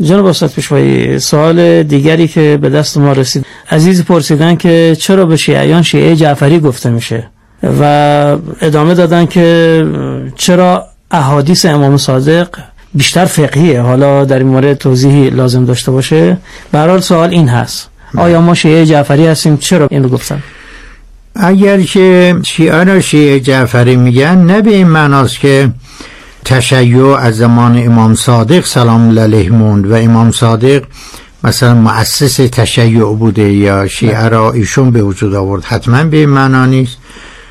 جناب استاد پیشوایی سوال دیگری که به دست ما رسید. عزیز پرسیدن که چرا به شیعیان شیعه جعفری گفته میشه و ادامه دادن که چرا احادیث امام صادق بیشتر فقهیه حالا در این مورد توضیحی لازم داشته باشه. برحال سوال این هست. آیا ما شیعه جعفری هستیم؟ چرا اینو گفتن؟ اگر که شیعه را شیعه جعفری میگن نه به این معناست که تشیع از زمان امام صادق سلام علیه موند. و امام صادق مثلا مؤسس تشیع بوده یا شیعه را ایشون به وجود آورد. حتما به این معنا نیست.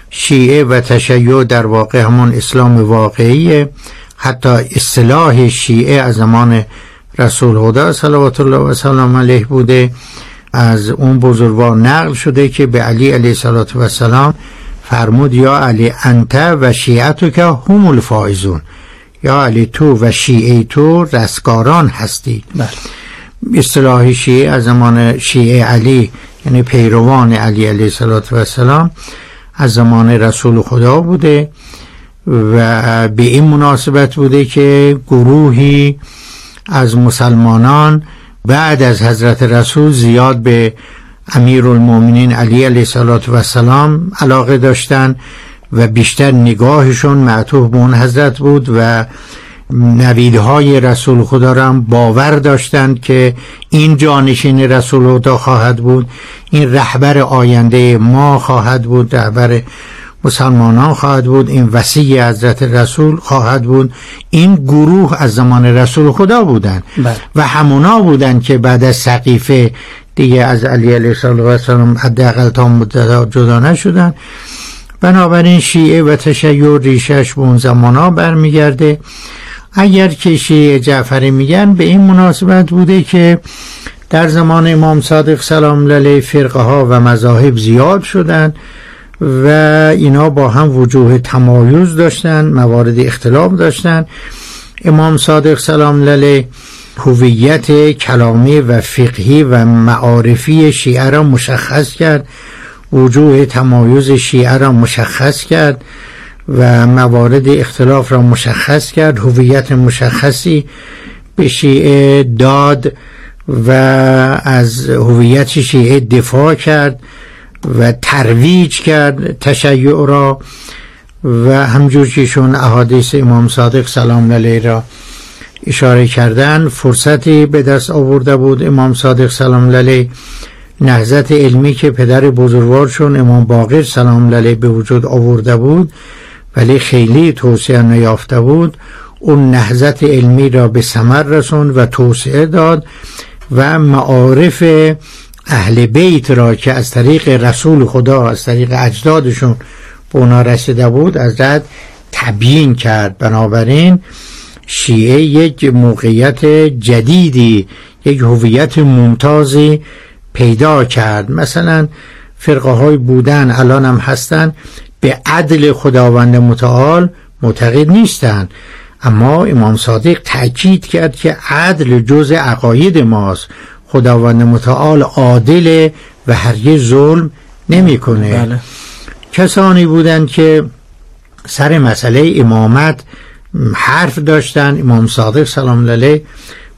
شیعه و تشیع در واقع همون اسلام واقعیه. حتی اصطلاح شیعه از زمان رسول خدا صلوات الله و سلام علیه بوده. از اون بزرگوار نقل شده که به علی علیه و سلام فرمود یا علی انت و شیعتو که هم الفائزون. یا علی تو و شیعه تو رستگاران هستید بله. اصطلاح شیعه از زمان شیعه علی یعنی پیروان علی علیه و سلام از زمان رسول خدا بوده و به این مناسبت بوده که گروهی از مسلمانان بعد از حضرت رسول زیاد به امیر المومنین علی علیه و سلام علاقه داشتن و بیشتر نگاهشون معطوف به اون حضرت بود و نویدهای رسول خدا را هم باور داشتند که این جانشین رسول خدا خواهد بود این رهبر آینده ما خواهد بود رهبر مسلمانان خواهد بود این وسیع حضرت رسول خواهد بود این گروه از زمان رسول خدا بودند بله. و همونا بودند که بعد از سقیفه دیگه از علی علیه السلام حداقل تا مدت جدا نشدن بنابراین شیعه و تشیع ریشش به اون زمان ها برمیگرده. اگر که شیعه جعفری میگن به این مناسبت بوده که در زمان امام صادق سلام علیه فرقه ها و مذاهب زیاد شدند و اینا با هم وجوه تمایز داشتن موارد اختلاف داشتن. امام صادق سلام علیه هویت کلامی و فقهی و معارفی شیعه را مشخص کرد. وجوه تمایز شیعه را مشخص کرد و موارد اختلاف را مشخص کرد. هویت مشخصی به شیعه داد و از هویت شیعه دفاع کرد و ترویج کرد تشیع را و همجور که احادیث امام صادق سلام علیه را اشاره کردن فرصتی به دست آورده بود. امام صادق سلام علیه نهزت علمی که پدر بزرگوارشون امام باقر سلام علیه به وجود آورده بود ولی خیلی توسعه نیافته بود اون نهزت علمی را به ثمر رسوند و توسعه داد و معارف اهل بیت را که از طریق رسول خدا از طریق اجدادشون به اونا رسیده بود از رد تبیین کرد. بنابراین شیعه یک موقعیت جدیدی یک هویت ممتازی پیدا کرد. مثلا فرقه های بودن الان هم هستن. به عدل خداوند متعال معتقد نیستند اما امام صادق تاکید کرد که عدل جز عقاید ماست. خداوند متعال عادل و هرگز ظلم نمی‌کنه. بله. کسانی بودند که سر مسئله امامت حرف داشتن. امام صادق سلام علیه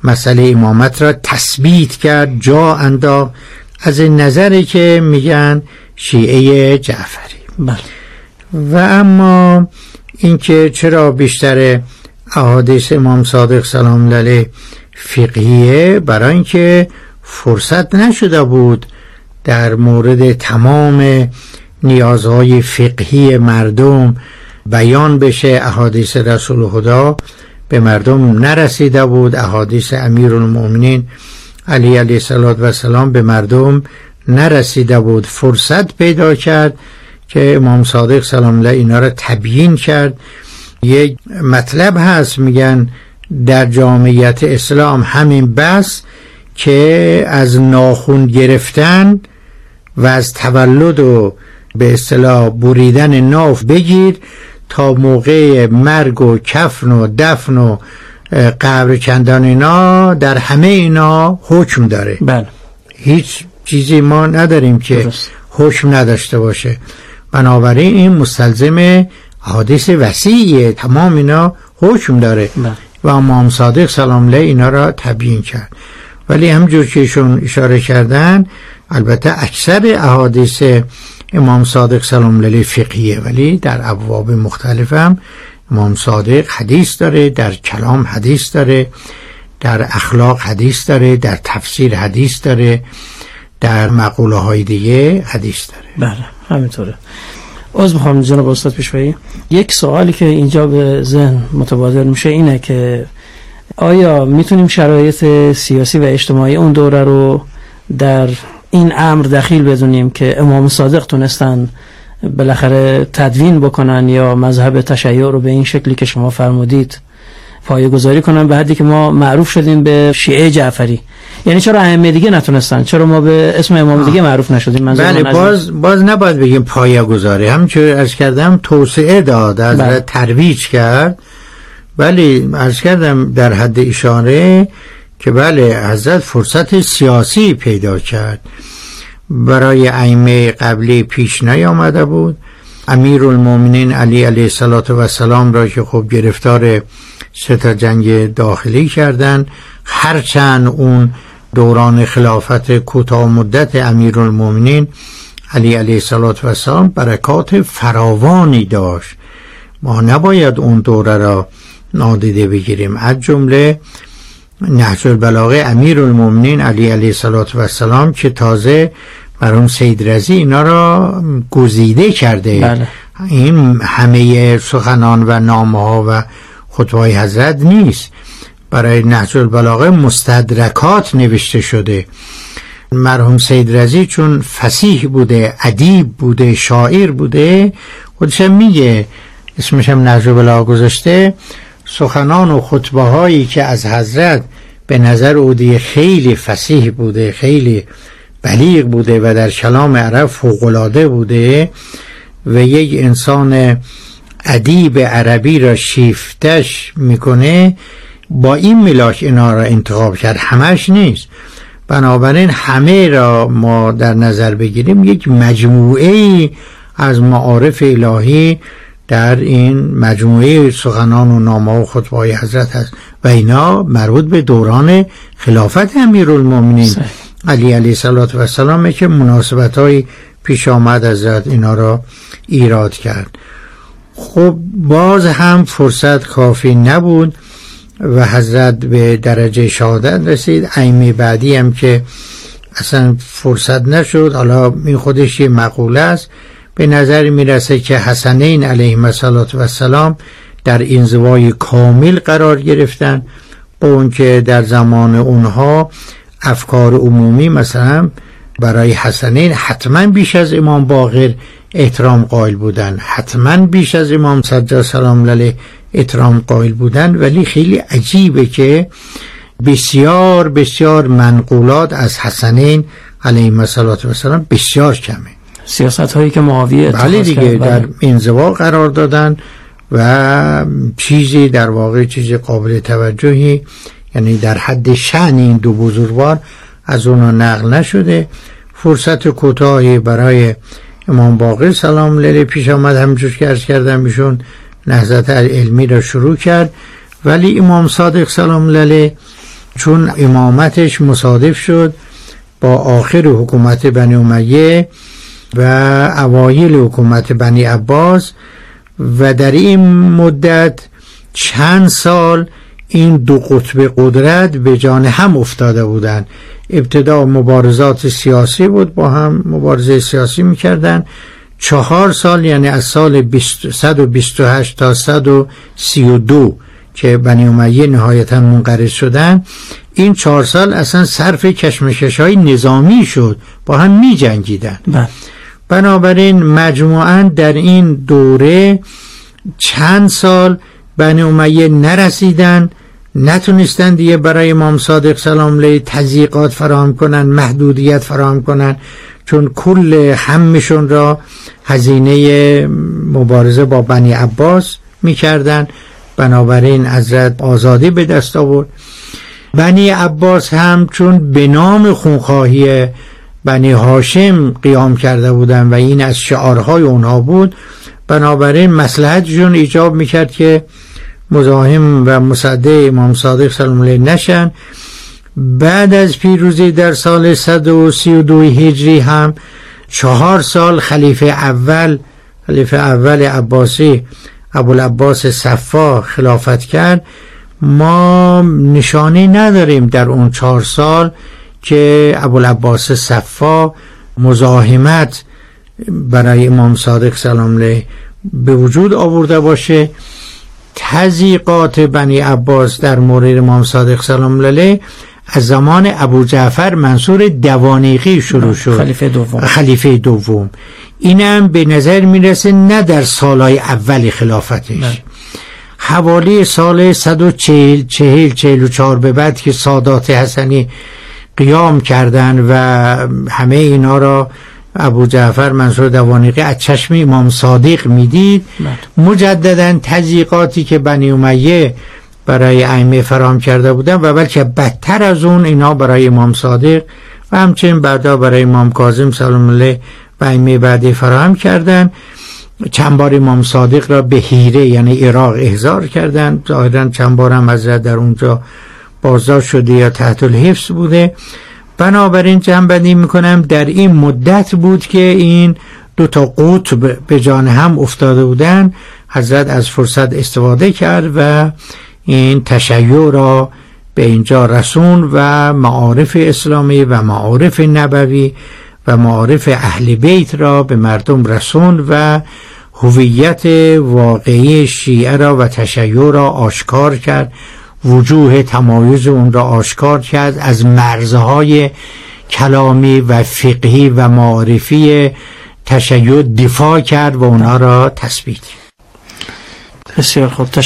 مسئله امامت را تثبیت کرد جا انداخت. از این نظری که میگن شیعه جعفری. بله. و اما اینکه چرا بیشتر احادیث امام صادق سلام علیه فقهیه برای اینکه فرصت نشده بود در مورد تمام نیازهای فقهی مردم بیان بشه احادیث رسول خدا. به مردم نرسیده بود. احادیث امیر المؤمنین علی علیه و سلام به مردم نرسیده بود. فرصت پیدا کرد که امام صادق سلام الله اینا را تبیین کرد. یک مطلب هست میگن در جامعیت اسلام همین بس که از ناخون گرفتن و از تولد و به اصطلاح بریدن ناف بگیر تا موقع مرگ و کفن و دفن و قبر چندان اینا در همه اینا حکم داره. بله. هیچ چیزی ما نداریم که حکم نداشته باشه. بنابراین این مستلزم حادث وسیعیه تمام اینا حکم داره. بله. و امام صادق سلام الله اینا را تبیین کرد. ولی همجور که ایشون اشاره کردن البته اکثر احادیث امام صادق سلام الله فقهیه ولی در ابواب مختلف هم امام صادق حدیث داره در کلام حدیث داره در اخلاق حدیث داره در تفسیر حدیث داره در مقوله های دیگه حدیث داره. بله همینطوره. از می‌خوام جناب استاد پیشوایی. یک سوالی که اینجا به ذهن متبادر میشه اینه که آیا می‌تونیم شرایط سیاسی و اجتماعی اون دوره رو در این امر دخیل بدونیم که امام صادق تونستن بالاخره تدوین بکنن یا مذهب تشیع رو به این شکلی که شما فرمودید پایه گذاری کنن به حدی که ما معروف شدیم به شیعه جعفری. یعنی چرا ائمه دیگه نتونستن؟ چرا ما به اسم امام دیگه معروف نشدیم؟ بله باز باز نباید بگیم پایه گذاری همچون از کردم توسعه داد از بله. ترویج کرد. ولی از کردم در حد اشاره که بله حضرت فرصت سیاسی پیدا کرد. برای ائمه قبلی پیش نیامده بود. امیر المومنین علی علیه و سلام را که خب گرفتار ستا جنگ داخلی کردن هرچند اون دوران خلافت کوتاه مدت امیر المومنین علی علیه و سلام برکات فراوانی داشت. ما نباید اون دوره را نادیده بگیریم. از جمله نهج البلاغه امیر المومنین علی علیه و سلام که تازه اون سید رزی اینا را گزیده کرده. بله. این همه سخنان و نامه ها و خطبه حضرت نیست. برای نهج البلاغه مستدرکات نوشته شده. مرحوم سید رزی چون فسیح بوده ادیب بوده شاعر بوده خودش میگه اسمش هم نهج البلاغه گذاشته سخنان و خطبه هایی که از حضرت به نظر اودی خیلی فسیح بوده خیلی بلیغ بوده و در کلام عرب فوقلاده بوده و یک انسان ادیب عربی را شیفتش می‌کنه با این ملاک اینا را انتخاب کرد. همش نیست. بنابراین همه را ما در نظر بگیریم یک مجموعه از معارف الهی در این مجموعه سخنان و نامه و خطبه حضرت هست. و اینا مربوط به دوران خلافت امیرالمومنین علی علیه صلات و سلامه که مناسبت های پیش آمد از اینا را ایراد کرد. خب باز هم فرصت کافی نبود و حضرت به درجه شهادت رسید. ایمه بعدی هم که اصلا فرصت نشد. حالا این خودش یه مقوله است. به نظر می‌رسه که حسنین علیه و سلام در انزوای کامل قرار گرفتن با اون که در زمان اونها افکار عمومی مثلا برای حسنین حتما بیش از امام باقر احترام قائل بودن حتما بیش از امام سجاد سلام علیه احترام قائل بودن ولی خیلی عجیبه که بسیار بسیار منقولات از حسنین علیه السلام بسیار کمه. سیاست هایی که معاویه بله دیگه در بله. انزوا قرار دادن و چیزی در واقع چیز قابل توجهی یعنی در حد شعن این دو بزرگوار از اونها نقل نشده فرصت کوتاهی برای امام باقر سلام لیلی پیش آمد همجور که ارز کردم ایشون نهضت علمی را شروع کرد ولی امام صادق سلام لیلی چون امامتش مصادف شد با آخر حکومت بنی امیه و اوایل حکومت بنی عباس و در این مدت چند سال این دو قطب قدرت به جان هم افتاده بودند ابتدا مبارزات سیاسی بود با هم مبارزه سیاسی می‌کردن. چهار سال یعنی از سال 128 تا 132 که بنی امیه نهایتا منقرض شدن. این چهار سال اصلا صرف کشمکش های نظامی شد با هم می جنگیدن بله. بنابراین مجموعا در این دوره چند سال بنی امیه نرسیدن نتونستن دیگه برای امام صادق سلام علیه تزیقات فراهم کنن محدودیت فراهم کنن چون کل همشون را هزینه مبارزه با بنی عباس می‌کردن بنابراین حضرت آزادی به دست آورد. بنی عباس هم چون به نام خونخواهی بنی هاشم قیام کرده بودن و این از شعارهای اونها بود. بنابراین مسلحتشون ایجاب می‌کرد که مزاحم و مصده امام صادق سلام علیه نشن. بعد از پیروزی در سال 132 هجری هم چهار سال خلیفه اول خلیفه اول عباسی ابوالعباس صفا خلافت کرد. ما نشانی نداریم در اون چهار سال که ابوالعباس صفا مزاحمت برای امام صادق سلام علیه به وجود آورده باشه. تزیقات بنی عباس در مورد امام صادق سلام علیه از زمان ابو جعفر منصور دوانیقی شروع شد. خلیفه دوم. خلیفه دوم. اینم به نظر می‌رسه نه در سالهای اول خلافتش. نه. حوالی سال 140 چهل چهل و چهار به بعد که سادات حسنی قیام کردن و همه اینا را ابو جعفر منصور دوانیقی از چشم امام صادق می‌دید. بله. مجددا تضییقاتی که بنی امیه برای ائمه فرام کرده بودن و بلکه بدتر از اون اینا برای امام صادق و همچنین بعدا برای امام کاظم سلام الله و ائمه بعدی فراهم کردن. چند بار امام صادق را به هیره یعنی عراق احضار کردن. ظاهرا چند بار هم از در اونجا بازداشت شده یا تحت الحفظ بوده. بنابراین جنبندی می‌کنم در این مدت بود که این دو تا قطب به جان هم افتاده بودن. حضرت از فرصت استفاده کرد و این تشیع را به اینجا رسون و معارف اسلامی و معارف نبوی و معارف اهل بیت را به مردم رسون و هویت واقعی شیعه را و تشیع را آشکار کرد. وجوه تمایز اون را آشکار کرد از مرزهای کلامی و فقهی و معارفی تشیع دفاع کرد و اونا را تثبیت بسیار خوب.